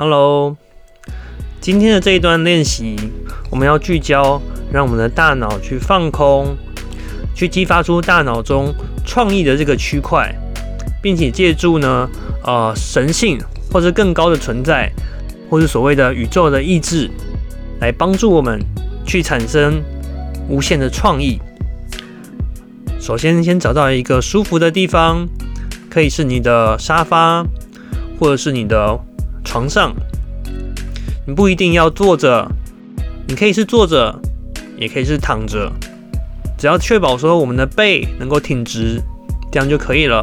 Hello，今天的这一段练习，我们要聚焦，让我们的大脑去放空，去激发出大脑中创意的这个区块，并且借助呢，呃，神性或者更高的存在，或是所谓的宇宙的意志，来帮助我们去产生无限的创意。首先，先找到一个舒服的地方，可以是你的沙发，或者是你的床上。你不一定要坐着，你可以是坐着，也可以是躺着，只要确保说我们的背能够挺直，这样就可以了。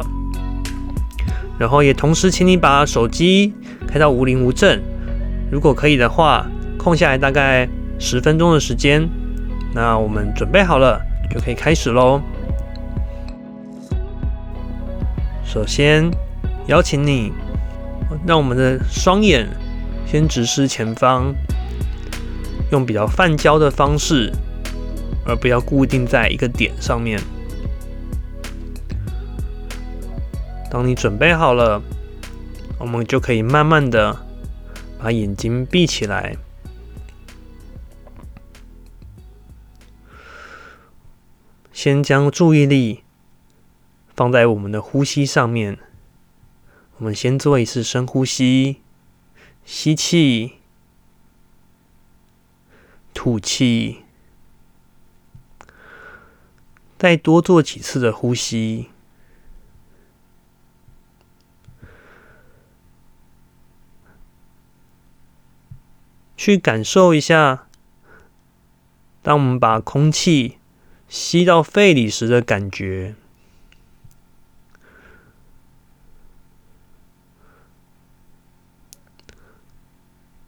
然后也同时，请你把手机开到无铃无震。如果可以的话，空下来大概十分钟的时间。那我们准备好了，就可以开始喽。首先，邀请你让我们的双眼先直视前方，用比较泛焦的方式，而不要固定在一个点上面。当你准备好了，我们就可以慢慢的把眼睛闭起来，先将注意力。放在我们的呼吸上面，我们先做一次深呼吸，吸气，吐气，再多做几次的呼吸，去感受一下，当我们把空气吸到肺里时的感觉。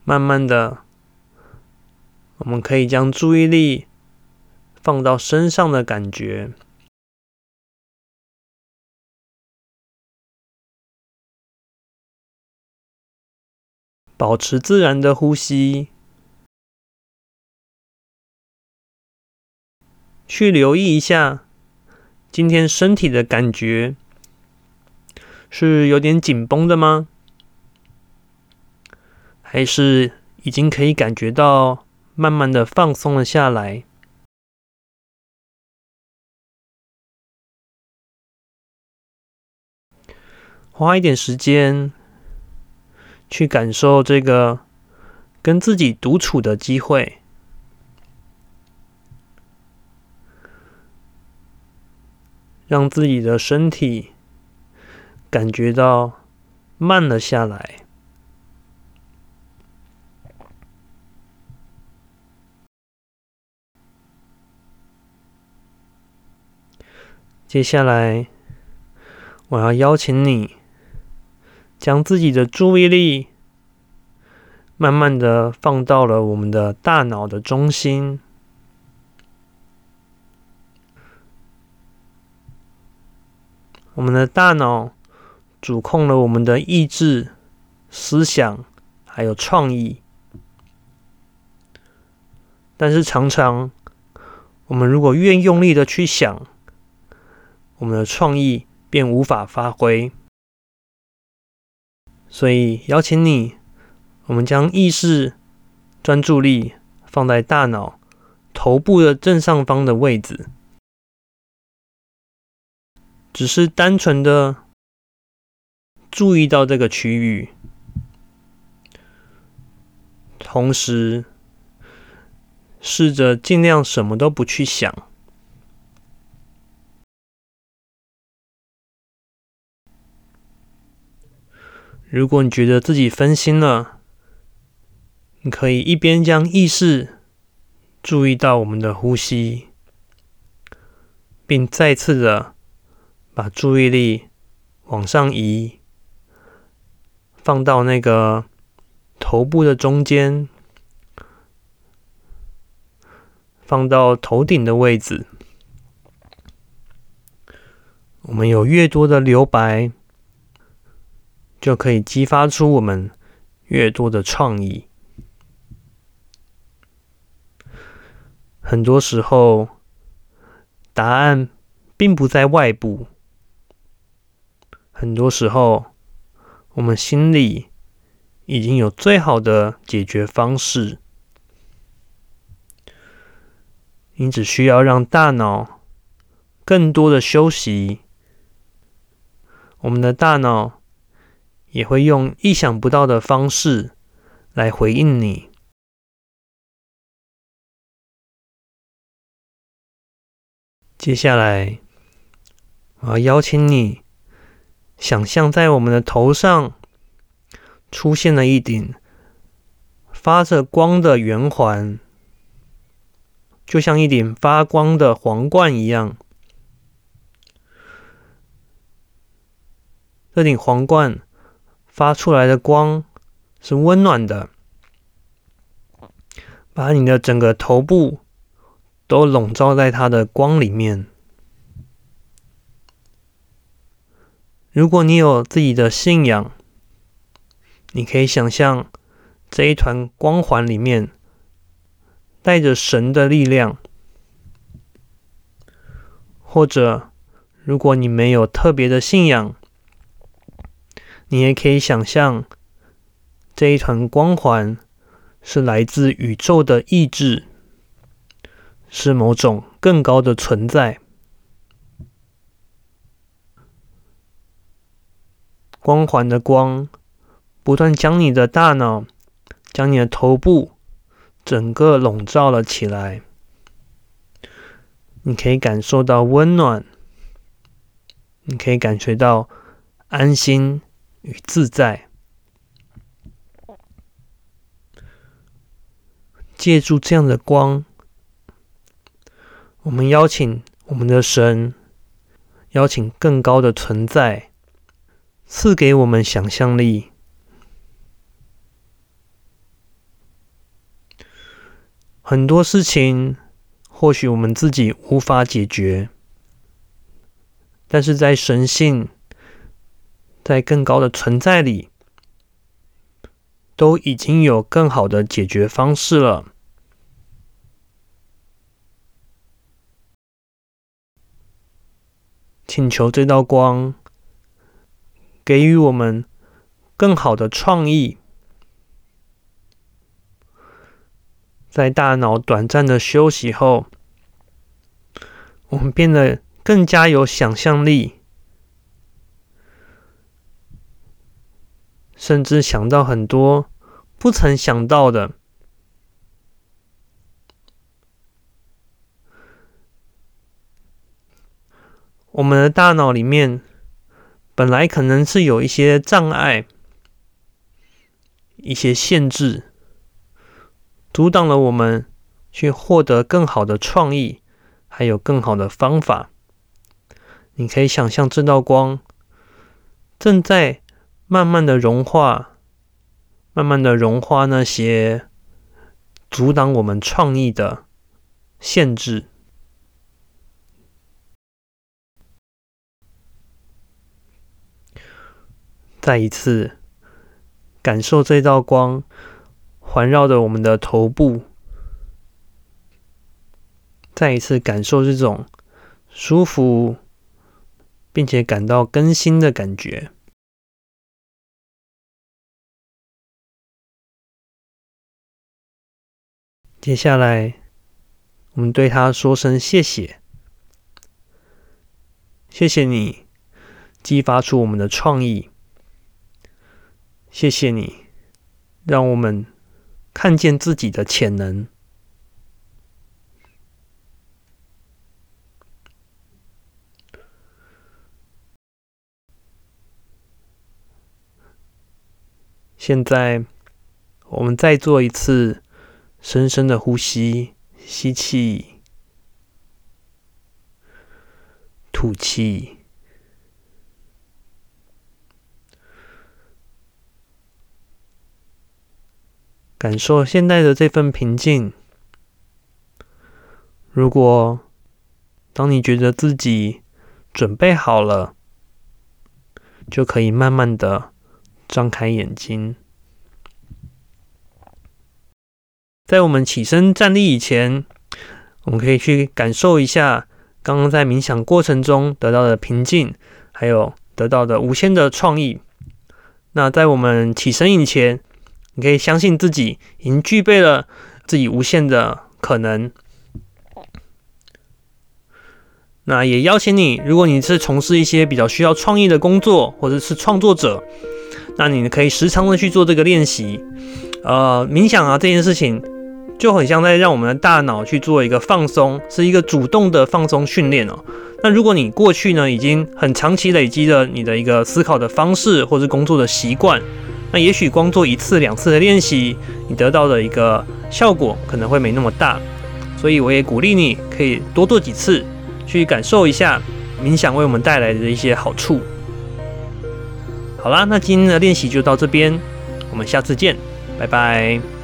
慢慢的，我们可以将注意力放到身上的感觉，保持自然的呼吸，去留意一下今天身体的感觉是有点紧绷的吗？还是已经可以感觉到慢慢的放松了下来。花一点时间去感受这个跟自己独处的机会，让自己的身体感觉到慢了下来。接下来，我要邀请你将自己的注意力慢慢的放到了我们的大脑的中心。我们的大脑主控了我们的意志、思想还有创意，但是常常我们如果越用力的去想，我们的创意便无法发挥，所以邀请你，我们将意识专注力放在大脑头部的正上方的位置，只是单纯的注意到这个区域，同时试着尽量什么都不去想。如果你觉得自己分心了，你可以一边将意识注意到我们的呼吸，并再次的把注意力往上移，放到那个头部的中间，放到头顶的位置。我们有越多的留白。就可以激发出我们越多的创意。很多时候，答案并不在外部。很多时候，我们心里已经有最好的解决方式。你只需要让大脑更多的休息，我们的大脑也会用意想不到的方式来回应你。接下来，我要邀请你想象在我们的头上出现了一顶发着光的圆环。就像一顶发光的皇冠一样，这顶皇冠发出来的光是温暖的，把你的整个头部都笼罩在它的光里面。如果你有自己的信仰，你可以想象这一团光环里面。带着神的力量，或者如果你没有特别的信仰，你也可以想象这一团光环是来自宇宙的意志，是某种更高的存在。光环的光不断将你的大脑、将你的头部。整个笼罩了起来，你可以感受到温暖，你可以感觉到安心与自在。借助这样的光，我们邀请我们的神，邀请更高的存在，赐给我们想象力。很多事情或许我们自己无法解决，但是在神性、在更高的存在里，都已经有更好的解决方式了。请求这道光给予我们更好的创意。在大脑短暂的休息后，我们变得更加有想象力，甚至想到很多不曾想到的。我们的大脑里面本来可能是有一些障碍、一些限制。阻挡了我们去获得更好的创意，还有更好的方法。你可以想象这道光正在慢慢的融化，慢慢的融化那些阻挡我们创意的限制。再一次感受这道光。环绕着我们的头部，再一次感受这种舒服，并且感到更新的感觉。接下来，我们对他说声谢谢，谢谢你激发出我们的创意，谢谢你让我们。看见自己的潜能。现在，我们再做一次深深的呼吸，吸气，吐气。感受现在的这份平静。如果当你觉得自己准备好了，就可以慢慢的张开眼睛。在我们起身站立以前，我们可以去感受一下刚刚在冥想过程中得到的平静，还有得到的无限的创意。那在我们起身以前，你可以相信自己已经具备了自己无限的可能。那也邀请你，如果你是从事一些比较需要创意的工作，或者是创作者，那你可以时常的去做这个练习。呃，冥想啊这件事情就很像在让我们的大脑去做一个放松，是一个主动的放松训练哦。那如果你过去呢已经很长期累积了你的一个思考的方式，或是工作的习惯，那也许光做一次两次的练习，你得到的一个效果可能会没那么大。所以我也鼓励你可以多做几次。去感受一下冥想为我们带来的一些好处。好啦，那今天的练习就到这边，我们下次见，拜拜。